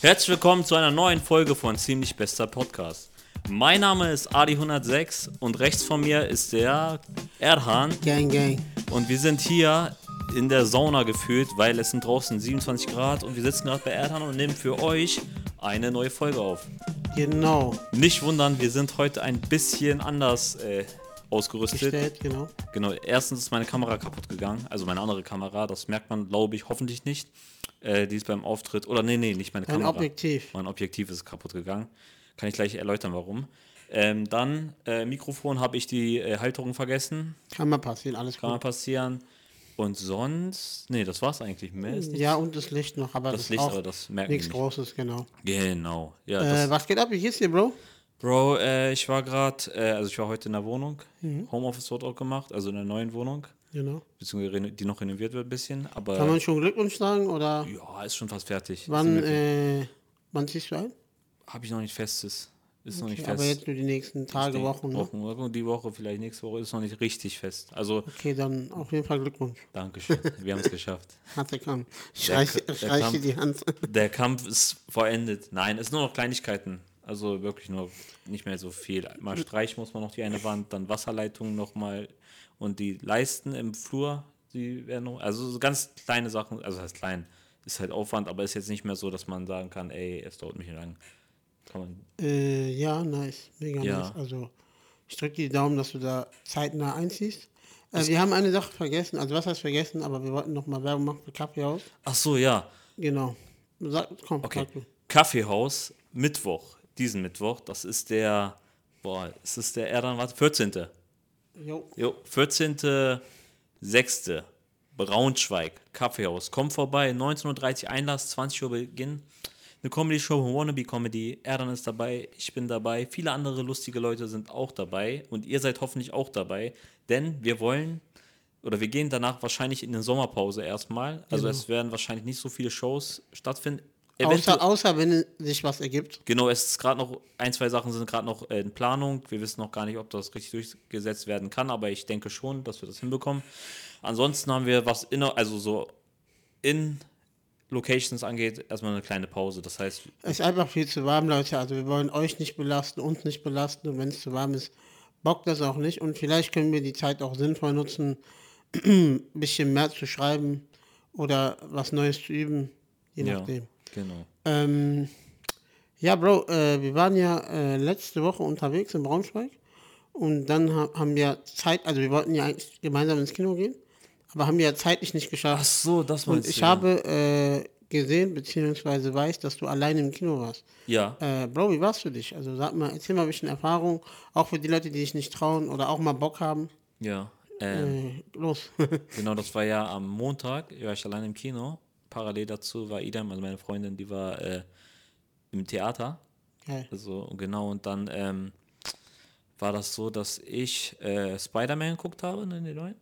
Herzlich willkommen zu einer neuen Folge von Ziemlich Bester Podcast. Mein Name ist Adi106 und rechts von mir ist der Erhan. Gang, gang. Und wir sind hier in der Sauna gefühlt, weil es sind draußen 27 Grad und wir sitzen gerade bei Erhan und nehmen für euch eine neue Folge auf. Genau. Nicht wundern, wir sind heute ein bisschen anders äh, ausgerüstet. Gestellt, genau. Genau, erstens ist meine Kamera kaputt gegangen, also meine andere Kamera, das merkt man, glaube ich, hoffentlich nicht. Äh, die ist beim Auftritt, oder nee, nee, nicht meine Ein Kamera. Objektiv. Mein Objektiv ist kaputt gegangen. Kann ich gleich erläutern, warum. Ähm, dann, äh, Mikrofon habe ich die äh, Halterung vergessen. Kann mal passieren, alles Kann mal gut. passieren. Und sonst, nee, das war's eigentlich. Mehr ist. Ja, und das Licht noch, aber das das, Licht, aber das merken nichts nicht. Großes, genau. Genau. Ja, Äh, das, was geht ab? Wie geht's dir, Bro? Bro, äh, ich war gerade, äh, also ich war heute in der Wohnung. Mhm. Homeoffice wird auch gemacht, also in der neuen Wohnung. Genau. Beziehungsweise die noch renoviert wird ein bisschen. Aber Kann man schon Glückwunsch sagen oder ja, ist schon fast fertig. wann, äh, wann ziehst du ein? Habe ich noch nicht festes. Ist noch nicht Okay, fest. aber jetzt nur die nächsten Tage, Die Wochen, ne? Wochen, Die Woche, vielleicht nächste Woche, ist noch nicht richtig fest. Also, Okay, dann auf jeden Fall Glückwunsch. Dankeschön. Wir haben es geschafft. Harte Kampf. Ich Der reiche, K- ich der reiche Kampf- die Hand. Der Kampf ist vollendet. Nein, es sind nur noch Kleinigkeiten. Also wirklich nur nicht mehr so viel. Mal streichen muss man noch die eine Wand, dann Wasserleitungen nochmal und die Leisten im Flur, die werden noch, also so ganz kleine Sachen, also heißt klein, ist halt Aufwand, aber ist jetzt nicht mehr so, dass man sagen kann, ey, es dauert mich lang. Kann man, Äh, ja, nice. Mega Ja. nice. Also, ich drücke die Daumen, dass du da zeitnah einziehst. Äh, wir haben eine Sache vergessen. Also, was heißt vergessen? Aber wir wollten noch mal Werbung machen für Kaffeehaus. ach so, ja. Genau. Sag, komm, Okay. sag. Kaffeehaus, Mittwoch, diesen Mittwoch, das ist der, boah, ist das der, er dann, warte, 14. Jo. Jo, 14.06. Braunschweig, Kaffeehaus. Kommt vorbei, 19.30 Uhr Einlass, 20 Uhr Beginn. Eine Comedy-Show, Wannabe-Comedy. Erdan ist dabei, ich bin dabei. Viele andere lustige Leute sind auch dabei. Und ihr seid hoffentlich auch dabei. Denn wir wollen, oder wir gehen danach wahrscheinlich in eine Sommerpause erstmal. Also es werden wahrscheinlich nicht so viele Shows stattfinden. Außer, außer wenn sich was ergibt. Genau, es ist gerade noch, ein, zwei Sachen sind gerade noch in Planung. Wir wissen noch gar nicht, ob das richtig durchgesetzt werden kann, aber ich denke schon, dass wir das hinbekommen. Ansonsten haben wir, was in, also so in Locations angeht, erstmal eine kleine Pause. Das heißt, Es ist einfach viel zu warm, Leute. Also, wir wollen euch nicht belasten, uns nicht belasten. Und wenn es zu warm ist, bockt das auch nicht. Und vielleicht können wir die Zeit auch sinnvoll nutzen, ein bisschen mehr zu schreiben oder was Neues zu üben. Je ja, nachdem. Genau. Ähm, ja, Bro, äh, wir waren ja äh, letzte Woche unterwegs in Braunschweig und dann ha haben wir Zeit, also wir wollten ja eigentlich gemeinsam ins Kino gehen, aber haben wir ja zeitlich nicht geschafft. so, das und ich habe äh, gesehen, beziehungsweise weiß, dass du alleine im Kino warst. Ja, Äh, Bro, wie war's für dich? Also sag mal, erzähl mal ein bisschen Erfahrung, auch für die Leute, die sich nicht trauen oder auch mal Bock haben. ja. Ähm, Äh, los. Genau, das war ja am Montag, war ich allein im Kino. Parallel dazu war Idam, also meine Freundin, die war äh, im Theater. Geil. Also genau, und dann ähm, war das so, dass ich äh, Spider-Man geguckt habe, ne, den neuen.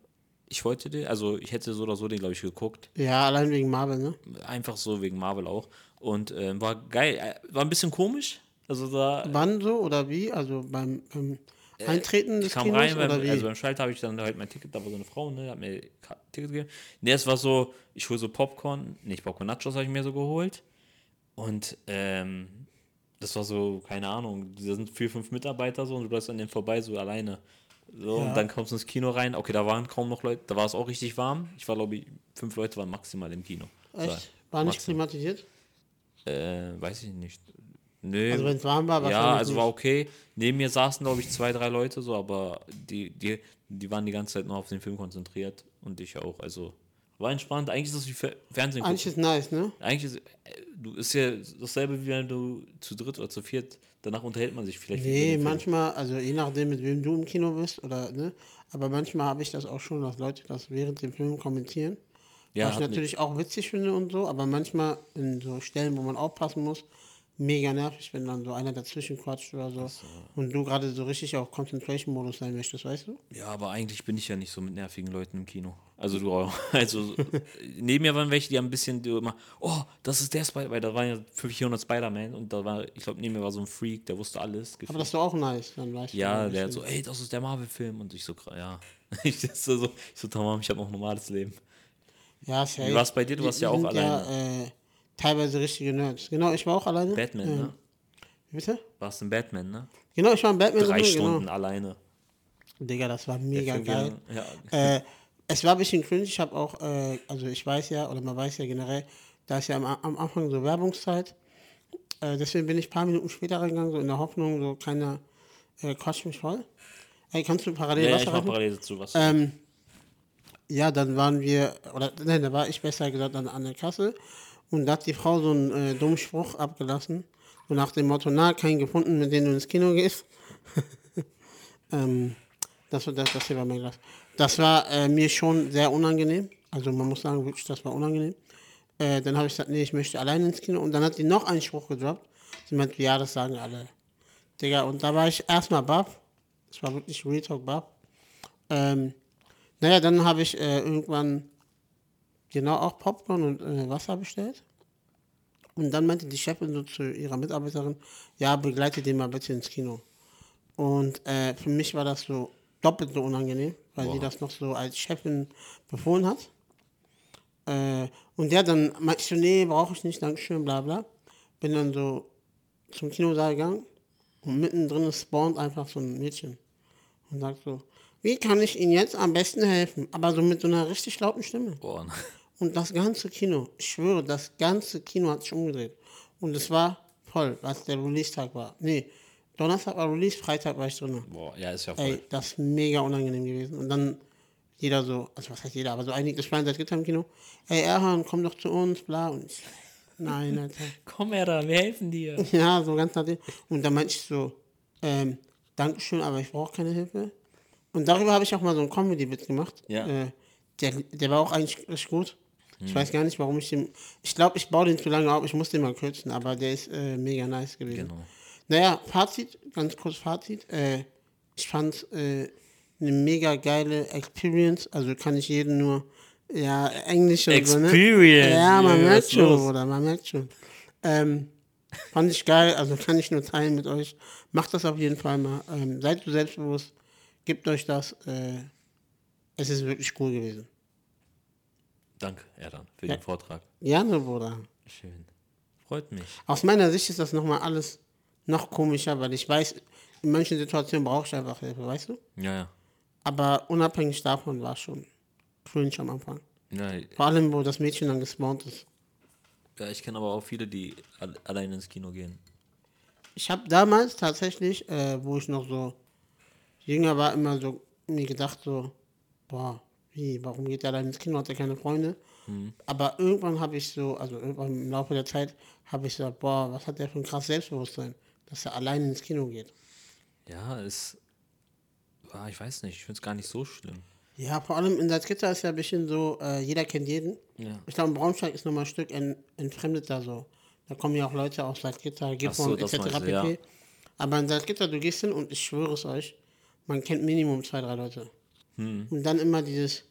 Ich wollte den, also ich hätte so oder so den, glaube ich, geguckt. Ja, allein wegen Marvel, ne? Einfach so wegen Marvel auch. Und ähm, war geil, äh, war ein bisschen komisch. Also da Wann so oder wie? Also beim, beim Eintreten Äh, ich des kam Kinos rein, oder beim, wie? also beim Schalter habe ich dann halt mein Ticket, da war so eine Frau, ne, hat mir Ticket gegeben. Ne, es war so, ich hole so Popcorn, nicht Popcorn, Nachos habe ich mir so geholt. Und ähm, das war so, keine Ahnung, da sind vier, fünf Mitarbeiter so und du bleibst an denen vorbei, so alleine. So, Ja. und dann kommst du ins Kino rein. Okay, da waren kaum noch Leute, da war es auch richtig warm. Ich war, glaube ich, fünf Leute waren maximal im Kino. Echt? War nicht maximal. klimatisiert? Äh, weiß ich nicht. Nö. Also wenn es warm war, ja, wahrscheinlich also nicht. war okay. Neben mir saßen, glaube ich, zwei, drei Leute so, aber die, die, die waren die ganze Zeit nur auf den Film konzentriert und ich auch. Also war entspannt. Eigentlich ist das wie Fer- Fernsehen gucken. Eigentlich ist nice, ne? Eigentlich ist, äh, du ist ja dasselbe, wie wenn du zu dritt oder zu viert, danach unterhält man sich vielleicht. Nee, manchmal, also je nachdem, mit wem du im Kino bist oder, ne? Aber manchmal habe ich das auch schon, dass Leute das während dem Film kommentieren. Ja, was ich natürlich auch witzig finde und so, aber manchmal in so Stellen, wo man aufpassen muss, mega nervig, wenn dann so einer dazwischen quatscht oder so. Und du gerade so richtig auf Concentration-Modus sein möchtest, weißt du? Ja, aber eigentlich bin ich ja nicht so mit nervigen Leuten im Kino. Also du auch. Also neben mir waren welche, die haben ein bisschen die immer, oh, das ist der Spider, weil da waren ja 400 Spider-Man und da war, ich glaube, neben mir war so ein Freak, der wusste alles. Aber gefühlt. das ist doch auch nice, dann weißt du. ja, der hat so, ey, das ist der Marvel-Film und ich so, ja. Ich so, so, ich so, tamam, ich habe noch ein normales Leben. Ja, safe. war's bei dir? Du warst ja auch alleine. Ja, äh, teilweise richtige Nerds. Genau, ich war auch alleine. Batman, Ähm, ne? Bitte? Warst ein Batman, ne? Genau, ich war in Batman. Drei drin, Stunden alleine. Genau. Digga, das war mega geil. Ja. Äh, es war ein bisschen cringe. Ich habe auch, äh, also ich weiß ja, oder man weiß ja generell, da ist ja am, am Anfang so Werbungszeit. Äh, deswegen bin ich ein paar Minuten später reingegangen, so in der Hoffnung, so keiner äh, quatscht mich voll. Ey, kannst du parallel Ja, ja, Wasser ich mach reichen? parallel dazu was. Ähm, ja, dann waren wir, oder nein, da war ich besser gesagt an, an der Kasse und da hat die Frau so einen äh, dummen Spruch abgelassen, so nach dem Motto, na, keinen gefunden, mit dem du ins Kino gehst. ähm, das, war- das, das hier war mein Glas. Das war äh, mir schon sehr unangenehm, also man muss sagen, wirklich, das war unangenehm. Äh, dann habe ich gesagt, nee, ich möchte alleine ins Kino und dann hat die noch einen Spruch gedroppt. Sie meinte, ja, das sagen alle. Digga, und da war ich erstmal baff. Das war wirklich Real baff. Ähm, naja, dann habe ich äh, irgendwann genau auch Popcorn und äh, Wasser bestellt. Und dann meinte die Chefin so zu ihrer Mitarbeiterin, ja, begleite den mal bitte ins Kino. Und äh, für mich war das so doppelt so unangenehm, weil sie das noch so als Chefin befohlen hat. Äh, und ja, dann meinte ich so, nee, brauche ich nicht, Dankeschön, bla bla. Bin dann so zum Kinosaal gegangen und mittendrin spawnt einfach so ein Mädchen und sagt so, wie kann ich Ihnen jetzt am besten helfen? Aber so mit so einer richtig lauten Stimme. Boah, ne? Und das ganze Kino, ich schwöre, das ganze Kino hat sich umgedreht. Und es war voll, was der Release-Tag war. Nee, Donnerstag war Release, Freitag war ich drin. Boah, ja, ist ja voll. Ey, das ist mega unangenehm gewesen. Und dann jeder so, also was heißt jeder, aber so einige Schweine seit Gitter im Kino. Ey, Erhan, komm doch zu uns, bla. Und ich, nein, Alter. Komm her da, wir helfen dir. Ja, so ganz dem. Und dann meinte ich so, ähm, Dankeschön, aber ich brauche keine Hilfe. Und darüber habe ich auch mal so einen Comedy-Bit gemacht. Ja. Äh, der, der war auch eigentlich richtig gut. Ich weiß gar nicht, warum ich den. Ich glaube, ich baue den zu lange auf, ich muss den mal kürzen, aber der ist äh, mega nice gewesen. Genau. Naja, Fazit, ganz kurz Fazit. Äh, ich fand äh, eine mega geile Experience. Also kann ich jedem nur, ja, Englisch und so, ne? Experience, Ja, man ja, merkt schon, oder man merkt schon. Ähm, fand ich geil, also kann ich nur teilen mit euch. Macht das auf jeden Fall mal. Ähm, seid selbstbewusst, gebt euch das. Äh, es ist wirklich cool gewesen. Danke, Erdan, für den Vortrag. Gerne, Bruder. Schön. Freut mich. Aus meiner Sicht ist das nochmal alles noch komischer, weil ich weiß, in manchen Situationen brauche ich einfach Hilfe, weißt du? Ja, ja. Aber unabhängig davon war es schon cringe am Anfang. Ja, Vor allem, wo das Mädchen dann gespawnt ist. ja ich kenne aber auch viele, die al- alleine ins Kino gehen. Ich habe damals tatsächlich, äh, wo ich noch so jünger war, immer so mir gedacht, so, boah, wie, warum geht er allein ins Kino, hat er keine Freunde? Aber irgendwann habe ich so, also irgendwann im Laufe der Zeit, habe ich so, boah, was hat der für ein krasses Selbstbewusstsein, dass er allein ins Kino geht. Ja, ist. Ah, ich weiß nicht, ich finde es gar nicht so schlimm. Ja, vor allem in Salzgitter ist ja ein bisschen so, äh, jeder kennt jeden. Ja. Ich glaube, in Braunschweig ist nochmal ein Stück ent, entfremdet da so. Da kommen ja auch Leute aus Salzgitter, so, Gifhorn das etc. pp. ja. Aber in Salzgitter, du gehst hin und ich schwöre es euch, man kennt Minimum zwei, drei Leute. Hm. Und dann immer dieses,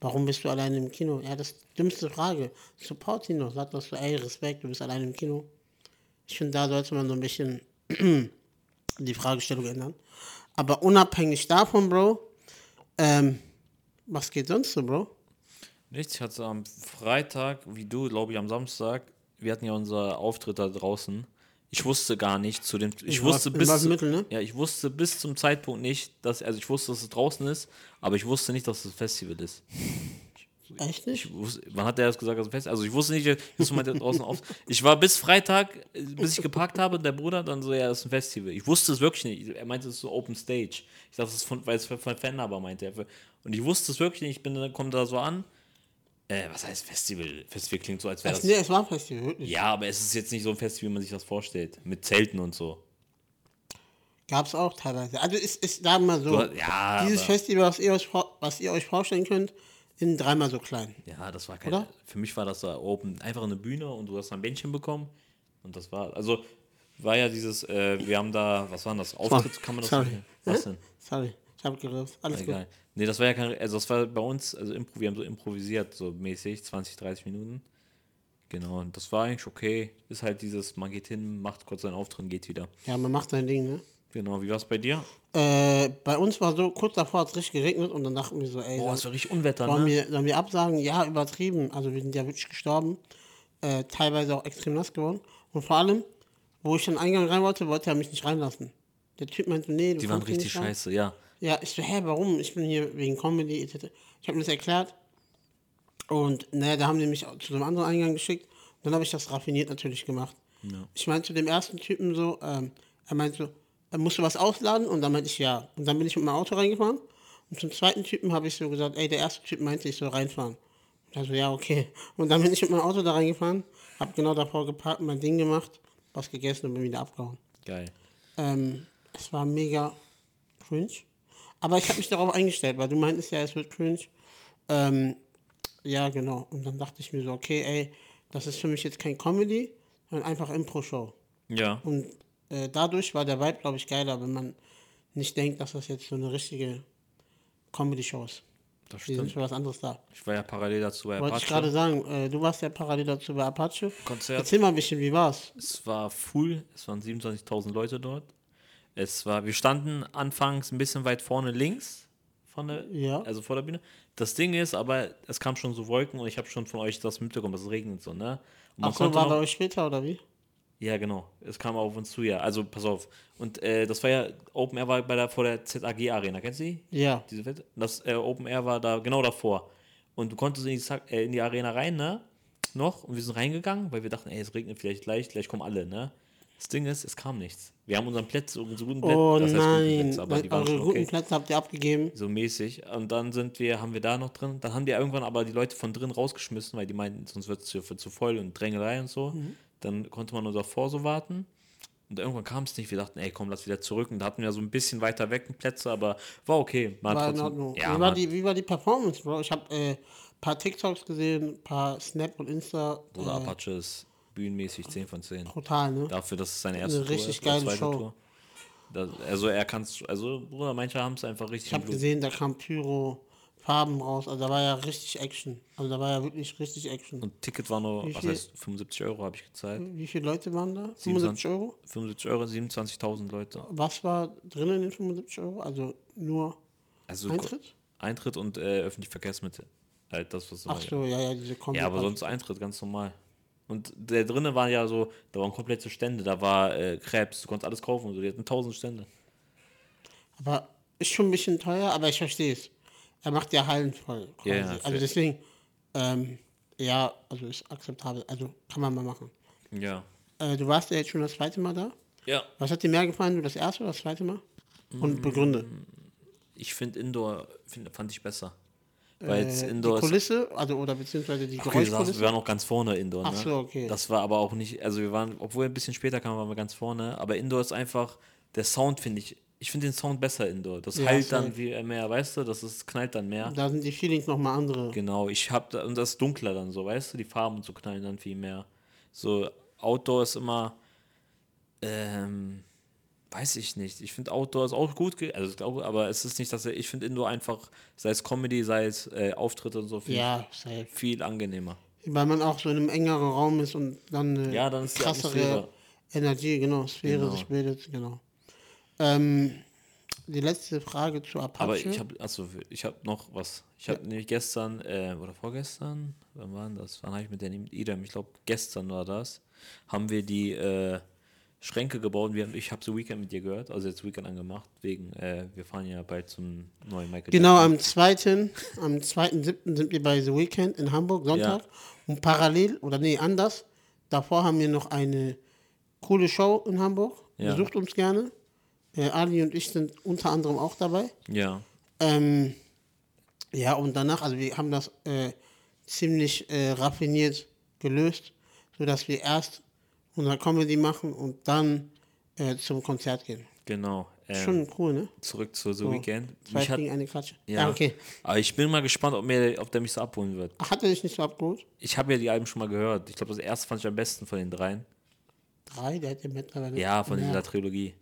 warum bist du alleine im Kino? Ja, das ist die dümmste Frage. Support ihn doch, sag doch so, ey, Respekt, du bist alleine im Kino. Ich finde, da sollte man so ein bisschen die Fragestellung ändern. Aber unabhängig davon, Bro, ähm, was geht sonst so, Bro? Nichts, ich hatte am Freitag, wie du, glaube ich, am Samstag, wir hatten ja unser Auftritt da draußen. Ich wusste gar nicht zu dem, ich In wusste bis, zu, Wolfenbüttel, ne? ja, ich wusste bis zum Zeitpunkt nicht, dass, also ich wusste, dass es draußen ist, aber ich wusste nicht, dass es ein Festival ist. Echt nicht? Ich wusste, wann hat der das gesagt, dass es ein Festival Also ich wusste nicht, dass du meinte draußen auf. Ich war bis Freitag, bis ich geparkt habe, der Bruder dann so, ja, das ist ein Festival. Ich wusste es wirklich nicht. Er meinte, es ist so Open Stage. Ich dachte, das ist von, weil es von Fan aber meinte er. Und ich wusste es wirklich nicht. Ich bin dann, komme da so an. Äh, was heißt Festival? Festival klingt so, als wäre Es, das. nee, es war ein Festival, wirklich. Ja, aber es ist jetzt nicht so ein Festival, wie man sich das vorstellt. Mit Zelten und so. Gab es auch teilweise. Also ist, ist sagen wir mal so, Du- ja, dieses Festival, was ihr, euch, was ihr euch vorstellen könnt, in dreimal so klein. Ja, das war kein. Oder? Für mich war das da oben einfach eine Bühne und du hast ein Bändchen bekommen. Und das war. Also war ja dieses, äh, wir haben da, was war denn das? Auftritt, kann man das Sorry. Was denn? Sorry, ich habe gerührt. Alles Egal. Nee, das war ja kein, also das war bei uns, also impro, wir haben so improvisiert, so mäßig, 20, 30 Minuten. Genau, und das war eigentlich okay. Ist halt dieses, man geht hin, macht kurz seinen Auftritt, geht wieder. Ja, man macht sein Ding, ne? Genau, wie war es bei dir? Äh, bei uns war so, kurz davor hat es richtig geregnet und dann dachten wir so, ey, Boah, es war richtig Unwetter, sollen, ne? wir, sollen wir absagen? Ja, übertrieben. Also wir sind ja wirklich gestorben. äh, teilweise auch extrem nass geworden. Und vor allem, wo ich dann Eingang rein wollte, wollte er mich nicht reinlassen. Der Typ meinte, nee, du Die waren richtig scheiße, ja. Ja, ich so, hä, warum? Ich bin hier wegen Comedy etc. Ich habe mir das erklärt. Und naja, da haben die mich zu einem anderen Eingang geschickt. Und dann habe ich das raffiniert natürlich gemacht. Ich meinte zu dem ersten Typen so, ähm, er meinte so, er musste was ausladen und dann meinte ich ja. Und dann bin ich mit meinem Auto reingefahren. Und zum zweiten Typen habe ich so gesagt, ey, der erste Typ meinte, ich soll reinfahren. Und er so, ja, okay. Und dann bin ich mit meinem Auto da reingefahren, habe genau davor geparkt, mein Ding gemacht, was gegessen und bin wieder abgehauen. Geil. Ähm, es war mega cringe. Aber ich habe mich darauf eingestellt, weil du meintest ja, es wird cringe. Ähm, ja, genau. Und dann dachte ich mir so, okay, ey, das ist für mich jetzt kein Comedy, sondern einfach Impro-Show. Ja. Und äh, dadurch war der Vibe, glaube ich, geiler, wenn man nicht denkt, dass das jetzt so eine richtige Comedy-Show ist. Das Die sind stimmt. für was anderes da. Ich war ja parallel dazu bei Wollte ich Apache. gerade sagen, äh, du warst ja parallel dazu bei Apache. Konzert. Erzähl mal ein bisschen, wie war's? Es war full, es waren 27.000 Leute dort. Es war, wir standen anfangs ein bisschen weit vorne links von der, Ja. also vor der Bühne. Das Ding ist, aber es kam schon so Wolken und ich habe schon von euch das mitbekommen, dass es regnet so, ne? Und Ach so, war bei euch später oder wie? Ja, genau. Es kam auf uns zu, ja. Also, pass auf. Und äh, das war ja, Open Air war bei der, vor der ZAG Arena. Kennst du die? Ja. Diese Wette? Das äh, Open Air war da genau davor. Und du konntest in die, äh, in die Arena rein, ne? Noch. Und wir sind reingegangen, weil wir dachten, ey, es regnet vielleicht gleich, gleich kommen alle, ne? Das Ding ist, es kam nichts. Wir haben unseren Plätze, unsere guten Plätze, Oh das heißt guten nein, Plätze, aber die waren eure schon guten okay. Plätze habt ihr abgegeben. So mäßig. Und dann sind wir, haben wir da noch drin. Dann haben die irgendwann aber die Leute von drin rausgeschmissen, weil die meinten, sonst wird es zu, zu voll und Drängelei und so. Mhm. Dann konnte man nur davor so warten. Und irgendwann kam es nicht. Wir dachten, ey, komm, lass wieder zurück. Und da hatten wir so ein bisschen weiter weg Plätze, aber war okay. Man War in trotzdem, Ordnung. ja, wie, war die, wie war die Performance, Bro? Ich habe äh, paar TikToks gesehen, paar Snap und Insta. Bruder Äh, Apache ist bühnenmäßig 10 von 10. brutal, ne? Dafür, dass es seine erste Eine Tour richtig ist, geile Show. Tour. Das, also er kann es, also Bruder, manche haben es einfach richtig Ich habe gesehen, da kam Pyro, Farben raus. Also da war ja richtig Action. Also da war ja wirklich richtig Action. Und Ticket war nur, Wie was viel? heißt, 75 Euro habe ich gezahlt. Wie viele Leute waren da? 27 75 Euro? 75 Euro, 27.000 Leute. Was war drin in den 75 Euro? Also nur Also Eintritt? Eintritt und äh, öffentliche Verkehrsmittel. Halt das, was Ach so, ja, ja, diese Kombi. Ja, aber sonst Eintritt ganz normal. Und der drinnen war ja so, da waren komplette Stände, da war äh, Krebs, du konntest alles kaufen und so, die hatten tausend Stände. Aber ist schon ein bisschen teuer, aber ich verstehe es. Er macht ja Hallen voll. Ja, ja, also deswegen, ähm, ja, also ist akzeptabel. Also kann man mal machen. Ja. Äh, du warst ja jetzt schon das zweite Mal da. Ja. Was hat dir mehr gefallen, das erste oder das zweite Mal? Und begründe. Ich finde Indoor, find, fand ich besser. Weil es Äh, Indoor die Kulisse, also oder beziehungsweise die Okay, Geräuschkulisse. wir waren auch ganz vorne Indoor. Ach ne? so, okay. Das war aber auch nicht, also wir waren, obwohl wir ein bisschen später kamen, waren wir ganz vorne. Aber Indoor ist einfach, der Sound finde ich, ich finde den Sound besser Indoor. Das Ja, safe. dann wie mehr, weißt du, das ist, knallt dann mehr. Da sind die Feelings nochmal andere. Genau, ich hab da, und das ist dunkler dann so, weißt du, die Farben so knallen dann viel mehr. So, Outdoor ist immer, ähm, weiß ich nicht. Ich finde Outdoor ist auch gut, also auch, aber es ist nicht, dass er, ich finde Indoor einfach, sei es Comedy, sei es äh, Auftritte und so, viel, Ja, viel angenehmer. Weil man auch so in einem engeren Raum ist und dann eine Ja, dann krassere. Energie, genau, Sphäre Genau. sich bildet, genau. Ähm, die letzte Frage zu Apache. Aber ich habe, achso, ich habe noch was. Ich habe nämlich gestern, äh, oder vorgestern, wann war denn das? Wann habe ich mit der mit Idem? Ich glaube, gestern war das. Haben wir die äh, Schränke gebaut. Wir haben, ich habe so Weekend mit dir gehört, also jetzt Weekend angemacht, wegen, äh, wir fahren ja bald zum neuen Michael Genau, Jackson. am 2. am 2.7. sind wir bei The Weekend in Hamburg, Sonntag. Und parallel, oder nee, anders, davor haben wir noch eine coole Show in Hamburg. Ja. Besucht uns gerne. Äh, Ali und ich sind unter anderem auch dabei. Ja, Ähm, ja, und danach, also wir haben das äh, ziemlich äh, raffiniert gelöst, sodass wir erst unser Comedy machen und dann äh, zum Konzert gehen. genau. Ähm, Schon cool, ne? zurück zu The Weekend. Zwei hat, eine Klatsche. ja, okay. Aber ich bin mal gespannt, ob, mir, ob der mich so abholen wird. Ach, hat er dich nicht so abgeholt? Ich habe ja die Alben schon mal gehört. Ich glaube, das erste fand ich am besten von den dreien. Drei, der hat ja mittlerweile. Ja, von dieser Trilogie.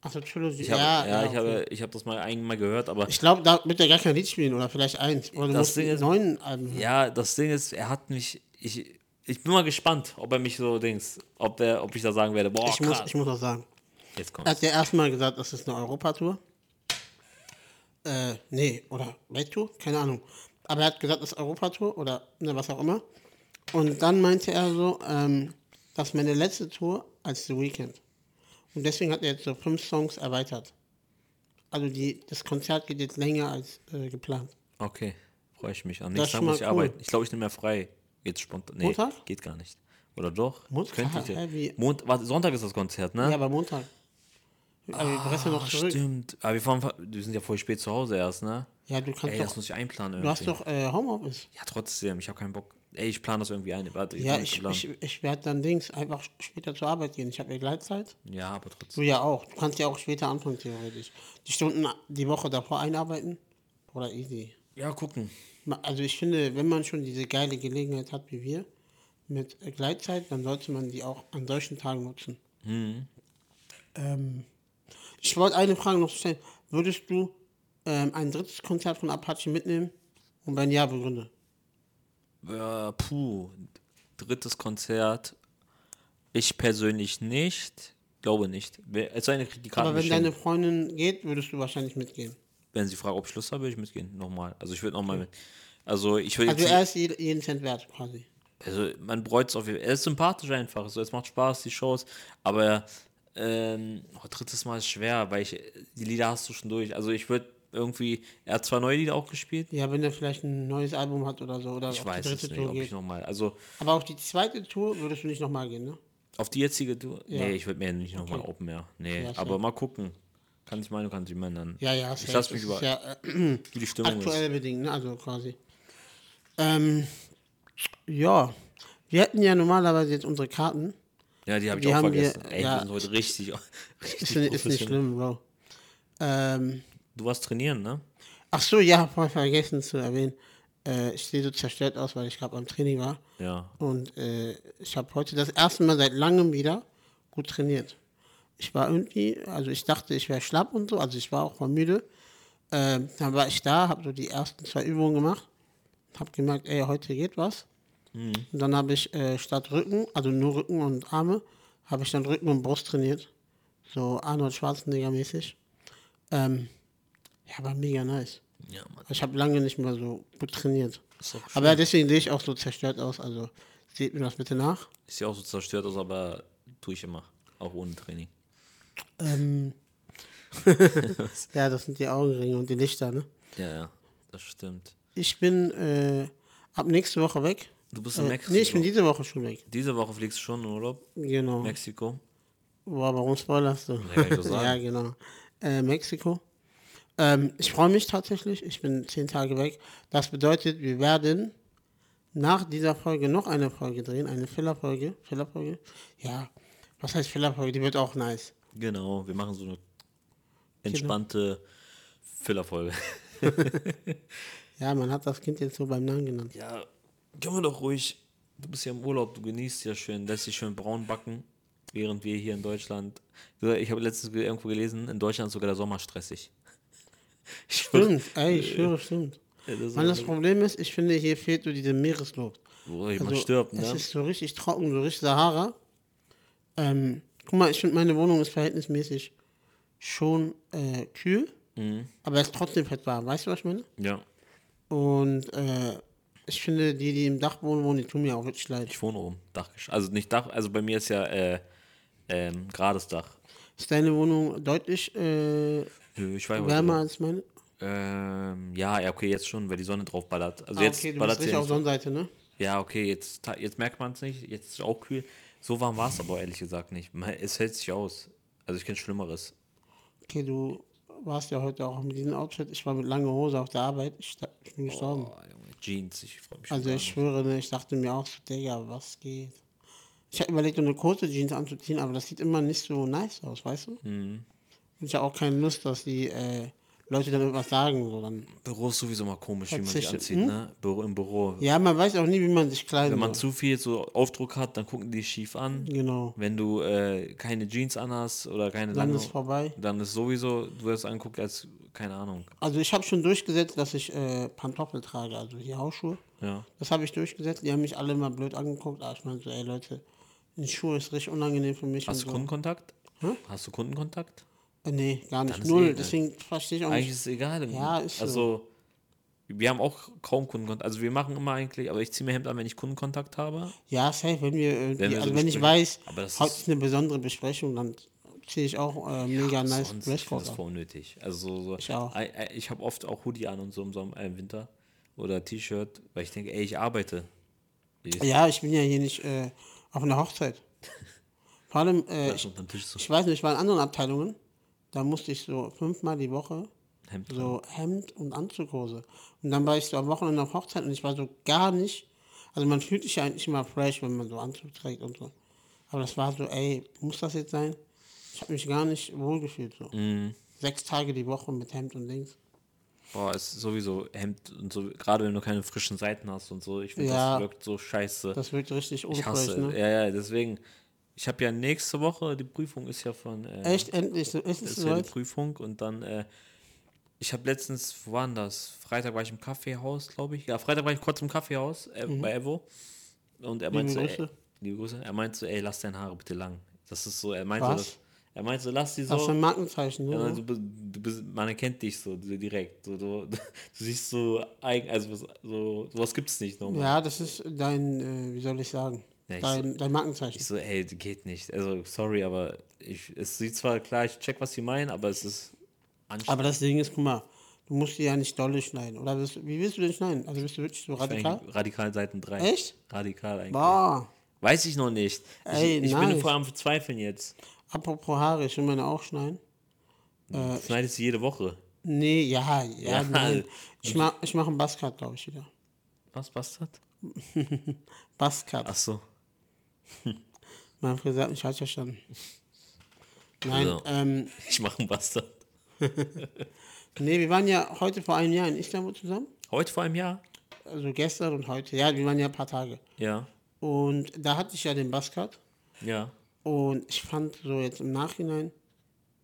Achso, Trilogy. Ich habe, ja, ja, ja, ich habe, ich habe das mal einmal gehört, aber Ich glaube, da wird er gar kein Lied spielen oder vielleicht eins. Oder Das Ding die ist- neuen Alben. Ja, das Ding ist, er hat mich. Ich, ich bin mal gespannt, ob er mich so Dings, ob der, ob ich da sagen werde, boah, ich, muss, krass. ich muss auch sagen. Jetzt Er kommt's. hat ja erstmal gesagt, das ist eine Europatour. Äh, nee, oder Welttour? Keine Ahnung. Aber er hat gesagt, das ist Europatour oder ne, was auch immer. Und dann meinte er so, ähm, das ist meine letzte Tour als The Weeknd. Und deswegen hat er jetzt so fünf Songs erweitert. Also die, das Konzert geht jetzt länger als äh, geplant. Okay, freue ich mich. Nächsten Tag schon muss mal ich cool. arbeiten. Ich glaube, ich nehme mehr frei. Jetzt spontan. Nee, Montag? geht gar nicht. Oder doch? Montag? Könnte ich ja. Mont warte, Sonntag ist das Konzert, ne? Ja, aber Montag. Aber wir brechen noch zurück. stimmt. Aber wir, fahren, wir sind ja voll spät zu Hause erst, ne? Ja, du kannst Ey, das doch. muss ich einplanen Du hast irgendwie. doch äh, Homeoffice. Ja, trotzdem, ich habe keinen Bock. Ey, ich plane das irgendwie ein. Warte, Ja, kann ich, ich, ich werde dann Dings einfach später zur Arbeit gehen. Ich habe ja Gleitzeit. Ja, aber Du trotzdem. ja auch. Du kannst ja auch später anfangen, theoretisch. Die Stunden die Woche davor einarbeiten. Oder easy. Ja, gucken. Also ich finde, wenn man schon diese geile Gelegenheit hat wie wir, mit Gleitzeit, dann sollte man die auch an solchen Tagen nutzen. Ähm, ich wollte eine Frage noch stellen. Würdest du ähm, ein drittes Konzert von Apache mitnehmen? Und wenn ja, begründe. Äh, puh, drittes Konzert. Ich persönlich nicht. Glaube nicht. Es sei denn, krieg die Karten Aber wenn deine Freundin geht, würdest du wahrscheinlich mitgehen. Wenn sie fragt, ob ich Lust habe, würde ich mitgehen. Nochmal. Also ich würde nochmal mit. Also ich würde Also er ist jed- jeden Cent wert, quasi. Also man bereut es auf jeden Fall. Er ist sympathisch einfach. So, es macht Spaß, die Shows. Aber ähm, oh, drittes Mal ist schwer, weil ich die Lieder hast du schon durch. Also ich würde irgendwie. Er hat zwei neue Lieder auch gespielt. Ja, wenn er vielleicht ein neues Album hat oder so. Oder Ich weiß es nicht, Tour ob ich geht. nochmal. Also Aber auf die zweite Tour würdest du nicht nochmal gehen, ne? auf die jetzige Tour. Ja. Nee, ich würde mir nicht nochmal Okay. open mehr. Nee, Ja, aber mal gucken. Kann ich meinen, kann ich meinen dann. Ja, ja, Ich safe. lass mich über. ist ja äh, wie die Stimmung aktuell bedingt, ne? Also quasi. Ähm, ja, wir hätten ja normalerweise jetzt unsere Karten. ist. Ja, die habe ich die auch haben wir- vergessen. Ey, ja. wir sind heute richtig. richtig Ist, ist nicht schlimm, Bro. Ähm, Du warst trainieren, ne? ach so, ja, voll vergessen zu erwähnen. Äh, ich sehe so zerstört aus, weil ich gerade beim Training war. Ja. Und äh, ich habe heute das erste Mal seit langem wieder gut trainiert. Ich war irgendwie, also ich dachte, ich wäre schlapp und so, also ich war auch mal müde. Ähm, dann war ich da, habe so die ersten zwei Übungen gemacht, habe gemerkt, ey, heute geht was. Und dann habe ich äh, statt Rücken, also nur Rücken und Arme, habe ich dann Rücken und Brust trainiert. So Arnold Schwarzenegger mäßig. Ähm, ja, war mega nice. Ja. Ich habe lange nicht mehr so gut trainiert. Aber deswegen sehe ich auch so zerstört aus. Also seht mir das bitte nach. Ist ja auch so zerstört aus, aber tue ich immer. Auch ohne Training. Ähm, ja, das sind die Augenringe und die Lichter, ne? Ja, ja. Das stimmt. Ich bin äh, ab nächste Woche weg. Du bist in Äh, Mexiko. nee, ich bin diese Woche schon weg. Diese Woche fliegst du schon in Urlaub. Genau. Mexiko. Boah, warum spoilerst du? Ja, ja, genau. Äh, Mexiko. Ähm, ich freue mich tatsächlich. Ich bin zehn Tage weg. Das bedeutet, wir werden nach dieser Folge noch eine Folge drehen. Eine Filler-Folge. Filler-Folge? Ja. Was heißt Filler-Folge? Die wird auch nice. Genau, wir machen so eine entspannte Fillerfolge. Ja, man hat das Kind jetzt so beim Namen genannt. Ja, können wir doch ruhig. Du bist ja im Urlaub, du genießt ja schön, lässt dich schön braun backen, während wir hier in Deutschland. Ich habe letztens irgendwo gelesen, in Deutschland ist sogar der Sommer stressig. Ich schwöre, Stimmt, ey, ich schwöre, stimmt. Ja, das Mann, das Problem ist, ich finde, hier fehlt so diese Meeresluft. wo Also, stirbt, Es ne? ist so richtig trocken, so richtig Sahara. Ähm, guck mal, ich finde, meine Wohnung ist verhältnismäßig schon äh, kühl, Mhm. aber es ist trotzdem fett warm. Weißt du, was ich meine? Ja, Und äh, ich finde, die, die im Dach wohnen, wohnen, die tun mir auch wirklich leid. ich wohne oben, Dachgeschoss. Also nicht Dach, also bei mir ist ja äh, ähm, gerades Dach. Ist deine Wohnung deutlich äh, weiß wärmer als meine? Ähm, ja, ja, okay, jetzt schon, weil die Sonne drauf ballert. Also Ah, jetzt okay, du ballert bist auf nicht so. Sonnenseite, ne? Ja, okay, jetzt, jetzt merkt man es nicht. Jetzt ist es auch kühl. So warm war es aber ehrlich gesagt nicht. Es hält sich aus. Also ich kenne Schlimmeres. Okay, du warst ja heute auch mit diesem Outfit. Ich war mit langer Hose auf der Arbeit. Ich, ich bin gestorben. Oh, Junge, Jeans, ich freue mich schon Also ich schwöre, ne, ich dachte mir auch so, Digga, was geht? Ich habe überlegt, eine kurze Jeans anzuziehen, aber das sieht immer nicht so nice aus, weißt du? Mhm. Und ich habe auch keine Lust, dass die äh, Leute dann irgendwas sagen. So dann. Büro ist sowieso mal komisch, wie man sich anzieht, hm? ne? Büro, Im Büro. Ja, man weiß auch nie, wie man sich kleidet. Wenn man zu viel so Aufdruck hat, dann gucken die schief an. Genau. Wenn du äh, keine Jeans anhast oder keine Dann lange, ist vorbei. dann ist sowieso, du wirst anguckt als, keine Ahnung. Also ich habe schon durchgesetzt, dass ich äh, Pantoffel trage, also die Hausschuhe. Ja. Das habe ich durchgesetzt. Die haben mich alle immer blöd angeguckt. Aber ich meinte so, ey Leute, ein Schuh ist richtig unangenehm für mich. Hast du so. Kundenkontakt? Hm? Hast du Kundenkontakt? Äh, nee, gar nicht. ist Null. eh- Deswegen verstehe ich auch Eigentlich nicht. ist es egal. Ja, ist so. also, Wir haben auch kaum Kundenkontakt. Also wir machen immer eigentlich, aber ich ziehe mir Hemd an, wenn ich Kundenkontakt habe. Ja, safe, wenn wir, irgendwie, Wenn wir so also wenn ich weiß, Aber das heute ist- ist eine besondere Besprechung, dann ziehe ich auch äh, mega nice Sonst ich Dresscode das an. voll unnötig. Also so, so Ich auch. Ei- Ich habe oft auch Hoodie an und so im Sommer, äh, im Winter oder T-Shirt, weil ich denke, ey, ich arbeite. Ich, Ja, ich bin ja hier nicht äh, auf einer Hochzeit. Vor allem, äh, ich, so ich weiß nicht, ich war in anderen Abteilungen, da musste ich so fünfmal die Woche Hemd so Hemd und Anzughose. Und dann war ich so am Wochenende auf Hochzeit und ich war so gar nicht, also man fühlt sich ja eigentlich immer fresh, wenn man so Anzug trägt und so. Aber das war so, ey, muss das jetzt sein? Ich habe mich gar nicht wohlgefühlt so. Mhm. Sechs Tage die Woche mit Hemd und Dings. Boah, ist sowieso Hemd und so, gerade wenn du keine frischen Seiten hast und so. Ich finde, Ja. das wirkt so scheiße. Das wirkt richtig ich unfresh, ne? Ja, ja, deswegen. Ich habe ja nächste Woche, die Prüfung ist ja von. Äh, Echt, endlich, so ist es ist ja die? Prüfung und dann, äh, ich habe letztens, wo war denn das? Freitag war ich im Kaffeehaus, glaube ich. Ja, Freitag war ich kurz im Kaffeehaus äh, bei Evo. Und er meinte so, Mhm. Grüße. liebe Grüße, er meinte so, ey, lass deine Haare bitte lang. Das ist so, er meinte Was? das, er meinte so, lass die Das ist so. ein Markenzeichen, Ja, ne? du, bist- du bist, man erkennt dich so so direkt. So, du, du siehst so eigen, also was- so, sowas gibt's nicht nochmal. Ja, das ist dein, äh, wie soll ich sagen, Ja, ich- dein, dein Markenzeichen. Ich so, ey, geht nicht. Also, sorry, aber ich, es sieht zwar klar, ich check, was sie meinen, aber es ist anstrengend. Aber das Ding ist, guck mal, du musst die ja nicht dolle schneiden. Oder du- wie willst du den schneiden? Also bist du wirklich so radikal? Radikal Seiten 3. Echt? Radikal eigentlich. Boah. Weiß ich noch nicht. Ey, ich ich bin nice. vor allem Zweifeln jetzt. Apropos Haare, ich will meine auch schneiden. Äh, Schneidest du jede Woche. Nee, ja, ja, Ja. nein. Ich mach, ich mach einen Buzzcut, glaube ich, wieder. Was, Bastard? Buzzcut. Ach so. Mein Friseur hat mich falsch verstanden. Nein, Also. ähm, Ich mache einen Bastard. nee, wir waren ja heute vor einem Jahr in Istanbul zusammen. Heute vor einem Jahr? Also gestern und heute. Ja, wir waren ja ein paar Tage. Ja. Und da hatte ich ja den Buzzcut. Ja. Und ich fand so jetzt im Nachhinein,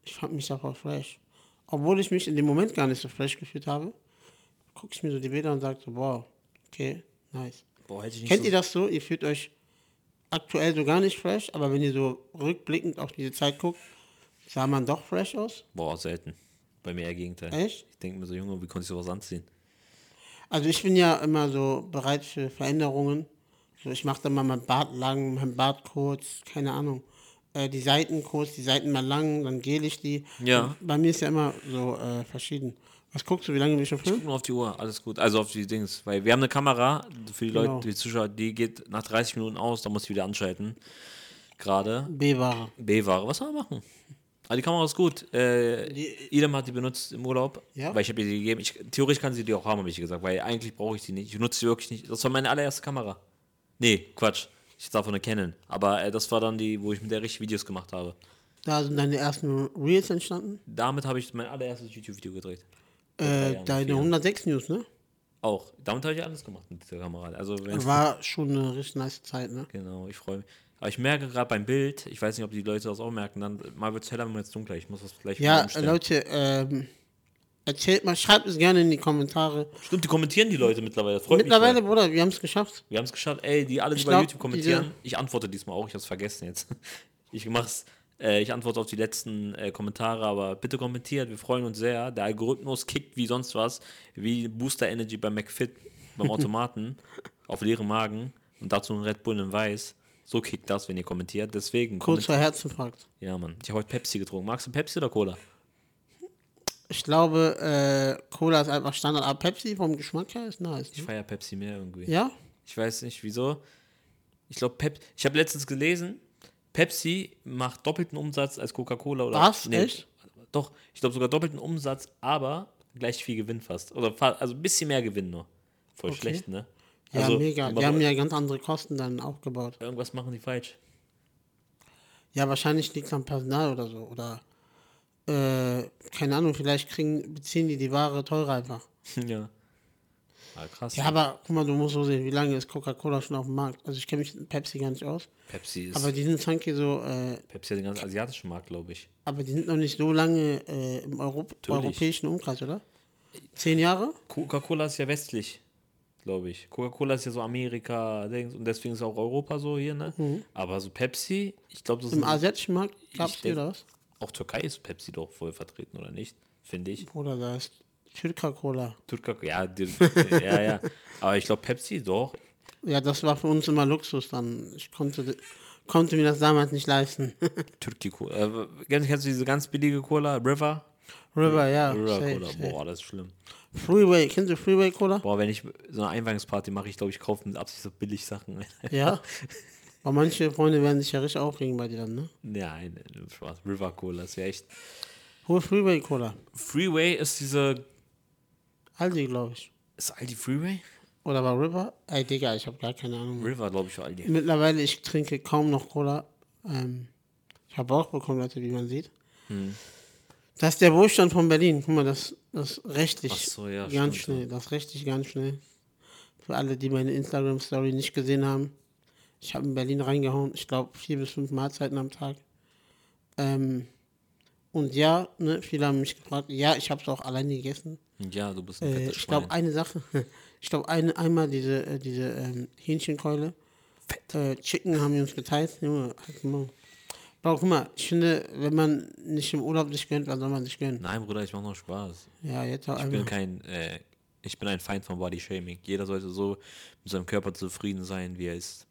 ich fand mich da voll fresh. Obwohl ich mich in dem Moment gar nicht so fresh gefühlt habe, gucke ich mir so die Bilder und sage so, wow, okay, nice. Boah, hätte ich nicht Kennt so ihr das so? Ihr fühlt euch aktuell so gar nicht fresh, aber wenn ihr so rückblickend auf diese Zeit guckt, sah man doch fresh aus? Boah, selten. Bei mir eher Gegenteil. Echt? Ich denke mir so, Junge, wie konnte ich sowas anziehen? Also ich bin ja immer so bereit für Veränderungen. So, ich mache dann mal mein Bart lang, mein Bart kurz, keine Ahnung. Äh, die Seiten kurz, die Seiten mal lang, dann gel ich die. Ja. Und bei mir ist ja immer so äh, verschieden. Was guckst du, wie lange wir schon filmen? Guck nur auf die Uhr, alles gut. Also auf die Dings. Weil wir haben eine Kamera, für die Genau. Leute, die Zuschauer, die geht nach 30 Minuten aus, da muss ich wieder anschalten. Gerade. B-Ware. B-Ware, was soll man machen? Aber die Kamera ist gut. Äh, Idem hat die benutzt im Urlaub, Ja? weil ich habe ihr die gegeben. Ich, theoretisch kann sie die auch haben, habe ich gesagt, weil eigentlich brauche ich die nicht. Ich nutze sie wirklich nicht. Das war meine allererste Kamera. Nee, Quatsch. Ich darf eine Canon. Aber äh, das war dann die, wo ich mit der richtig Videos gemacht habe. Da sind deine ersten Reels entstanden. Damit habe ich mein allererstes YouTube-Video gedreht. Äh, deine vier. 106 News, ne? Auch. Damit habe ich alles gemacht mit dieser Kamera. Also War schon eine richtig nice Zeit, ne? Genau, ich freue mich. Aber ich merke gerade beim Bild, ich weiß nicht, ob die Leute das auch merken, dann mal wird es heller, mal es dunkler. Ich muss das gleich Ja. Leute, ähm, erzählt mal, schreibt es gerne in die Kommentare. Stimmt, die kommentieren die Leute mittlerweile. Freut Mittlerweile, mich. Bruder, wir haben es geschafft. Wir haben es geschafft. Ey, die alle, die Ich bei glaub, YouTube kommentieren, diese- ich antworte diesmal auch. Ich habe es vergessen jetzt. Ich mach's. Äh, ich antworte auf die letzten äh, Kommentare, aber bitte kommentiert. Wir freuen uns sehr. Der Algorithmus kickt wie sonst was, wie Booster Energy beim McFit, beim Automaten, auf leeren Magen und dazu ein Red Bull in Weiß. So kickt das, wenn ihr kommentiert. Deswegen. Kurz vor Herzinfarkt. Ja, Mann. Ich habe heute Pepsi getrunken. Magst du Pepsi oder Cola? Ich glaube, äh, Cola ist einfach Standard, aber Pepsi vom Geschmack her ist nice. Ich Ne? feiere Pepsi mehr irgendwie. Ja? Ich weiß nicht wieso. Ich glaube, Pep ich habe letztens gelesen, Pepsi macht doppelten Umsatz als Coca-Cola oder. Was? Echt? Doch, ich glaube sogar doppelten Umsatz, aber gleich viel Gewinn fast. Oder also ein bisschen mehr Gewinn nur. Voll Okay. schlecht, ne? Ja, also, mega. Die haben ja ganz andere Kosten dann aufgebaut. Irgendwas machen die falsch. Ja, wahrscheinlich liegt es am Personal oder so. Oder, äh, keine Ahnung, vielleicht kriegen, beziehen die die Ware teurer einfach. ja. Ah, krass. Ja, aber guck mal, du musst so sehen, wie lange ist Coca-Cola schon auf dem Markt? Also ich kenne mich mit Pepsi gar nicht aus. Pepsi ist. Aber die sind Zanki so, äh, Pepsi hat den ganzen asiatischen Markt, glaube ich. aber die sind noch nicht so lange äh, im Europ Natürlich. europäischen Umkreis, oder? Zehn Jahre? Coca-Cola ist ja westlich, glaube ich. Coca-Cola ist ja so Amerika, Dings, und deswegen ist auch Europa so hier, ne? Aber so Pepsi, ich glaube, das Im ist asiatischen Markt gab es was? auch Türkei ist Pepsi doch voll vertreten, oder nicht? Finde ich. Oder da ist Türker Cola. Türker, ja, ja, ja. Aber ich glaube Pepsi doch. Ja, das war für uns immer Luxus dann. Ich konnte, konnte mir das damals nicht leisten. Türki Cola. Äh, kennst, kennst du diese ganz billige Cola? River? River, ja. River safe, Cola. safe. Boah, das ist schlimm. Freeway, kennst du Freeway Cola? Boah, wenn ich so eine Einweihungsparty mache, ich glaube, ich kaufe mit Absicht so billig Sachen. Ja. Aber manche Freunde werden sich ja richtig aufregen bei dir dann, ne? Nein, Spaß. River Cola ist ja echt. Hol Freeway Cola. Freeway ist diese. Aldi, glaube ich. Ist Aldi Freeway? Oder war River? Ey, Digga, ich habe gar keine Ahnung. River, glaube ich, war Aldi. Mittlerweile, ich trinke kaum noch Cola. Ähm, ich habe Bauch bekommen, Leute, wie man sieht. Hm. Das ist der Wohlstand von Berlin. Guck mal, das, das rechtlich so, ja, ganz stimmt, schnell. Das rechtlich ganz schnell. Für alle, die meine Instagram-Story nicht gesehen haben. Ich habe in Berlin reingehauen, ich glaube, vier bis fünf Mahlzeiten am Tag. Ähm, und ja, ne, viele haben mich gefragt, ja, ich habe es auch alleine gegessen. Ja, du bist ein Äh, ich glaube, eine Sache. Ich glaube, eine, einmal diese, äh, diese ähm, Hähnchenkeule. Äh, Chicken haben wir uns geteilt. Junge, halt Maul. Bro, guck mal, ich finde, wenn man nicht im Urlaub sich gönnt, dann soll man sich gönnen. Nein, Bruder, ich mache noch Spaß. Ja, jetzt auch Ich bin einmal. kein, äh, ich bin ein Feind von Body Shaming. Jeder sollte so mit seinem Körper zufrieden sein, wie er ist.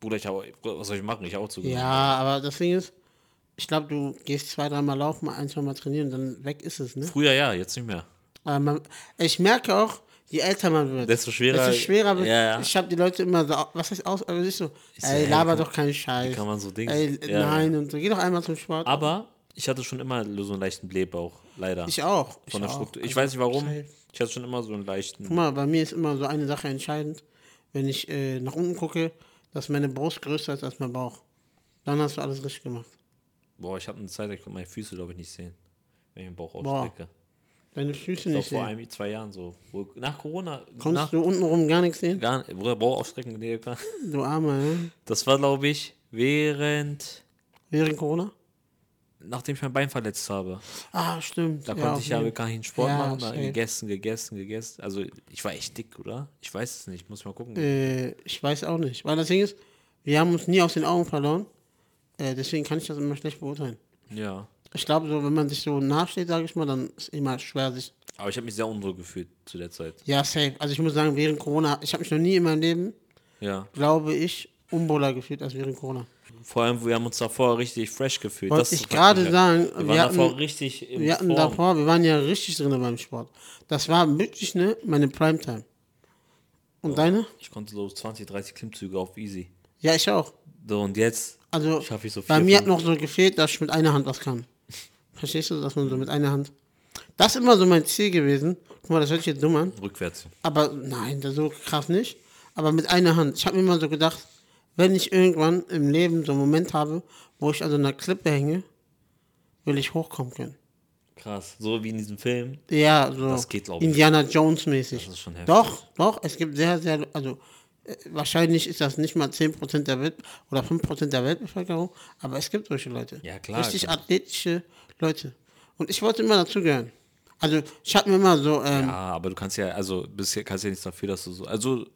Bruder, ich habe, was soll ich machen? Ich hab auch zu Ja, aber das Ding ist, ich glaube, du gehst zwei, dreimal laufen, ein, zwei Mal trainieren, dann weg ist es, ne? Früher ja, jetzt nicht mehr. Aber man, ich merke auch, je älter man wird, Desto schwerer- desto schwerer wird. Ja, ja. Ich habe die Leute immer so, was heißt aus, aber ich so, so, ey, ey, laber wie kann- doch keinen Scheiß. kann man so Dings- Ey, ja, nein, und so, geh doch einmal zum Sport. Aber ich hatte schon immer so einen leichten Blähbauch, leider. ich auch. Ich von der auch. Struktur. Ich Also, weiß nicht warum. Ich hatte schon immer so einen leichten. Guck mal, bei mir ist immer so eine Sache entscheidend, wenn ich äh, nach unten gucke, dass meine Brust größer ist als mein Bauch. Dann hast du alles richtig gemacht. Boah, ich habe eine Zeit, ich konnte meine Füße, glaube ich, nicht sehen. Wenn ich den Bauch ausstrecke. Deine Füße Ich nicht vor sehen. ein, zwei Jahren so. Wo, nach Corona. Konntest nach, du untenrum gar nichts sehen? gar, Bruder, Bauch ausstrecken. Nee, klar. Du Armer, ja? Das war, glaube ich, während. Während Corona? Nachdem ich mein Bein verletzt habe. Ah, stimmt. Da konnte ich ja gar keinen Sport Ja, machen. Safe. gegessen, gegessen, gegessen. Also, ich war echt dick, oder? Ich weiß es nicht. Muss mal gucken. Äh, ich weiß auch nicht. Weil das Ding ist, wir haben uns nie aus den Augen verloren. Äh, deswegen kann ich das immer schlecht beurteilen. Ja. Ich glaube, so, wenn man sich so nachsteht, sage ich mal, dann ist immer schwer, sich. Aber ich habe mich sehr unwohl gefühlt zu der Zeit. Ja, safe. Also ich muss sagen, während Corona, ich habe mich noch nie in meinem Leben, Ja. glaube ich, unwohler gefühlt als während Corona. Vor allem, wir haben uns davor richtig fresh gefühlt. Wollte Das ich gerade sagen, Wir wir waren hatten- davor richtig im Wir hatten Form. davor, wir waren ja richtig drin beim Sport. Das war wirklich ne, meine Primetime. Und deine? Ich konnte so 20, 30 Klimmzüge auf easy. Ja, ich auch. So, und jetzt Also schaffe ich so bei vier, mir hat noch so gefehlt, dass ich mit einer Hand was kann. Verstehst du, dass man so mit einer Hand. Das ist immer so mein Ziel gewesen. Guck mal, das hört sich jetzt dumm an. rückwärts. Aber nein, das so krass nicht. Aber mit einer Hand. Ich habe mir immer so gedacht, wenn ich irgendwann im Leben so einen Moment habe, wo ich an so einer Klippe hänge, will ich hochkommen können. Krass. So wie in diesem Film. Ja, so Das geht, ich. Indiana Jones mäßig. Das ist schon heftig. Doch, doch, es gibt sehr, sehr, also wahrscheinlich ist das nicht mal 10% der Welt oder 5% der Weltbevölkerung, aber es gibt solche Leute. Ja, klar, Richtig klar. athletische Leute. Und ich wollte immer dazugehören. Also ich habe mir immer so, ähm, Ja, aber du kannst ja, also bisher kannst du ja nichts dafür, dass du so. Also,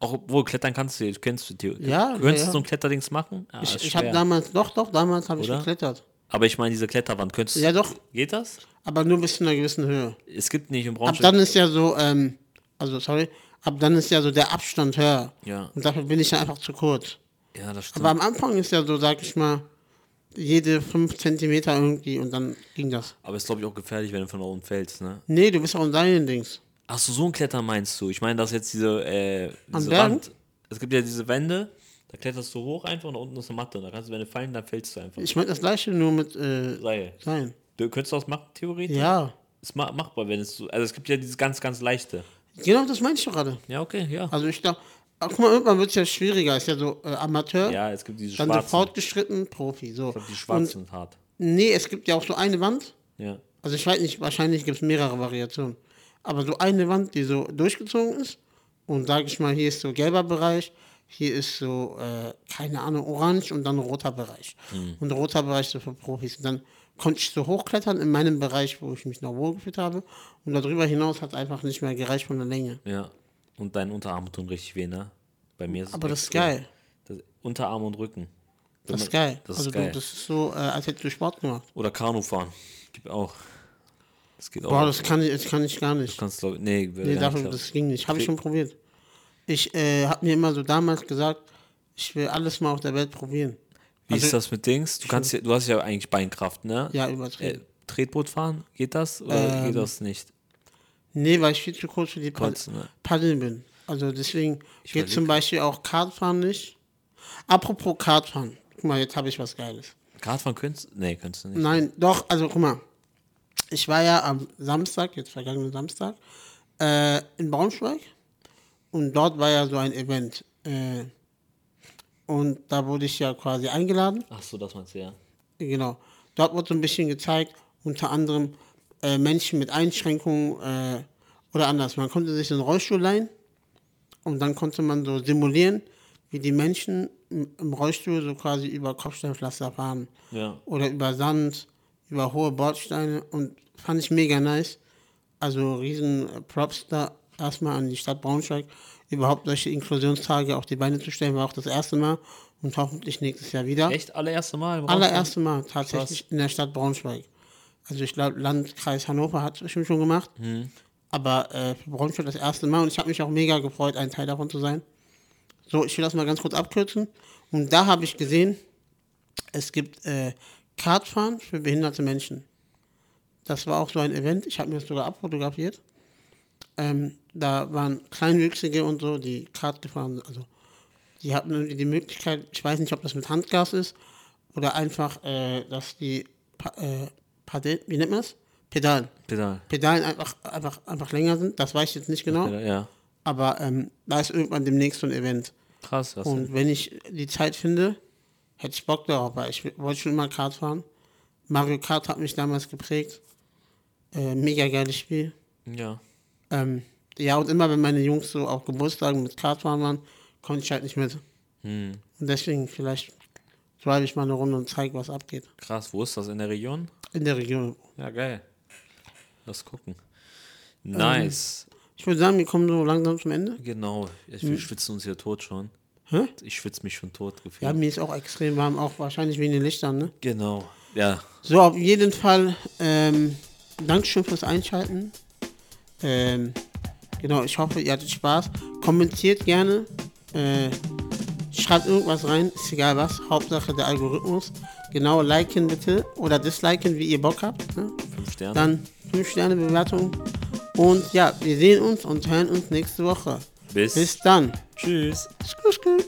auch obwohl klettern kannst du, kennst du die. Ja, du könntest ja, ja. so ein Kletterdings machen? Ja, ich, ich habe damals, doch, doch, damals habe ich geklettert. Aber ich meine, diese Kletterwand, könntest Ja, doch, Geht das? aber nur bis zu einer gewissen Höhe. Es gibt nicht im Ab Braunschweig. dann ist ja so, ähm, also sorry, ab dann ist ja so der Abstand höher. Ja. Und dafür bin ich ja einfach zu kurz. Ja, das stimmt. Aber am Anfang ist ja so, sag ich mal, jede 5 Zentimeter irgendwie und dann ging das. Aber ist, glaube ich, auch gefährlich, wenn du von oben fällst, ne? Nee, du bist auch in deinen Dings. Ach so, so ein Klettern meinst du? Ich meine, dass jetzt diese, äh, diese? Wand. Es gibt ja diese Wände, da kletterst du hoch einfach und da unten ist eine Matte. Da kannst du, wenn du fallen, dann fällst du einfach. Ich meine das gleiche nur mit äh, Seil. sein. Du könntest das machen, theoretisch? Ja. Ist ma machbar, wenn es so. Also es gibt ja dieses ganz, ganz leichte. Genau, das meine ich doch gerade. Ja, okay, ja. Also ich glaube, guck mal, irgendwann wird es ja schwieriger. Ist ja so äh, Amateur, Ja, es gibt diese dann so schwarzen. fortgeschritten, Profi. So. ich glaube, die Und schwarzen sind hart. nee, es gibt ja auch so eine Wand. Ja. Also ich weiß nicht, wahrscheinlich gibt es mehrere Variationen. Aber so eine Wand, die so durchgezogen ist und sage ich mal, hier ist so gelber Bereich, hier ist so, äh, keine Ahnung, orange und dann roter Bereich. Und roter Bereich so für Profis. Und dann konnte ich so hochklettern in meinem Bereich, wo ich mich noch wohlgefühlt habe. Und darüber hinaus hat einfach nicht mehr gereicht von der Länge. Ja. Und dein Unterarm tun richtig weh, ne? Bei mir ist es Aber das ist geil. Das Unterarm und Rücken. Das ist geil. Das also ist geil. Du, das ist so, äh, als hättest du Sport gemacht. Oder Kanu fahren. Gibt auch. Das geht auch. Boah, das kann ich, das kann ich gar nicht. kannst du, nee, würde Nee, gar dafür, nicht das ging nicht. Habe ich schon probiert. Ich äh, habe mir immer so damals gesagt, ich will alles mal auf der Welt probieren. Wie Also- ist das mit Dings? Du kannst ja, du hast ja eigentlich Beinkraft, ne? Ja, Äh, übertrieben. Tretboot fahren, geht das oder Ähm, geht das nicht? Nee, weil ich viel zu kurz für die Pad ne? Paddeln bin. Also deswegen geht überleg- zum Beispiel auch Kartfahren nicht. Apropos Kartfahren. Guck mal, jetzt habe ich was Geiles. Kartfahren könntest Nee, könntest du nicht. Nein, doch, also guck mal. Ich war ja am Samstag, jetzt vergangenen Samstag, äh, in Braunschweig. Und dort war ja so ein Event. Äh, und da wurde ich ja quasi eingeladen. Ach so, das meinst du, ja. Genau. Dort wurde so ein bisschen gezeigt, unter anderem äh, Menschen mit Einschränkungen äh, oder anders. Man konnte sich so einen Rollstuhl leihen und dann konnte man so simulieren, wie die Menschen im im Rollstuhl so quasi über Kopfsteinpflaster fahren Ja. oder über Sand, über hohe Bordsteine und fand ich mega nice. Also riesen äh, Props da erstmal an die Stadt Braunschweig, überhaupt solche Inklusionstage auf die Beine zu stellen, war auch das erste Mal und hoffentlich nächstes Jahr wieder. Echt? Allererste Mal? Allererste Mal tatsächlich in der Stadt Braunschweig. Also ich glaube, Landkreis Hannover hat es bestimmt schon gemacht. Aber äh, für Braunschweig das erste Mal und ich habe mich auch mega gefreut, ein Teil davon zu sein. So, ich will das mal ganz kurz abkürzen. Und da habe ich gesehen, es gibt äh, Kartfahren für behinderte Menschen. Das war auch so ein Event. Ich habe mir das sogar abfotografiert. Ähm, da waren Kleinwüchsige und so, die Kart gefahren. Also die hatten irgendwie die Möglichkeit, ich weiß nicht, ob das mit Handgas ist oder einfach, äh, dass die pa äh, Padel, wie nennt man das? Pedalen. Pedal. Pedalen einfach, einfach, einfach länger sind. Das weiß ich jetzt nicht genau. Pedal, Ja. Aber ähm, da ist irgendwann demnächst so ein Event. Krass, was Und wenn ich die Zeit finde, hätte ich Bock darauf, weil ich wollte schon immer Kart fahren. Mario Kart hat mich damals geprägt. Äh, mega geiles Spiel. Ja. Ähm, ja, und immer wenn meine Jungs so auf Geburtstagen mit Kartfahren waren, konnte ich halt nicht mit. Hm. Und deswegen vielleicht drive ich mal eine Runde und zeige, was abgeht. Krass, wo ist das? In der Region? In der Region. Ja, geil. Lass gucken. Ähm. Nice. Ich würde sagen, wir kommen so langsam zum Ende. Genau. Ich, wir schwitzen uns hier tot schon. Hm. Hä? Ich schwitze mich schon tot gefühlt. Ja, mir ist auch extrem warm, auch wahrscheinlich wegen den Lichtern, ne? Genau. Ja. So, auf jeden Fall, ähm, Dankeschön fürs Einschalten. Ähm, genau, ich hoffe, ihr hattet Spaß. Kommentiert gerne. Äh, schreibt irgendwas rein, ist egal was. Hauptsache der Algorithmus. Genau, liken bitte oder disliken, wie ihr Bock habt. Ne? Fünf Sterne. Dann 5 Sterne Bewertung. Und ja, wir sehen uns und hören uns nächste Woche. Bis. Bis dann. Tschüss. Skru.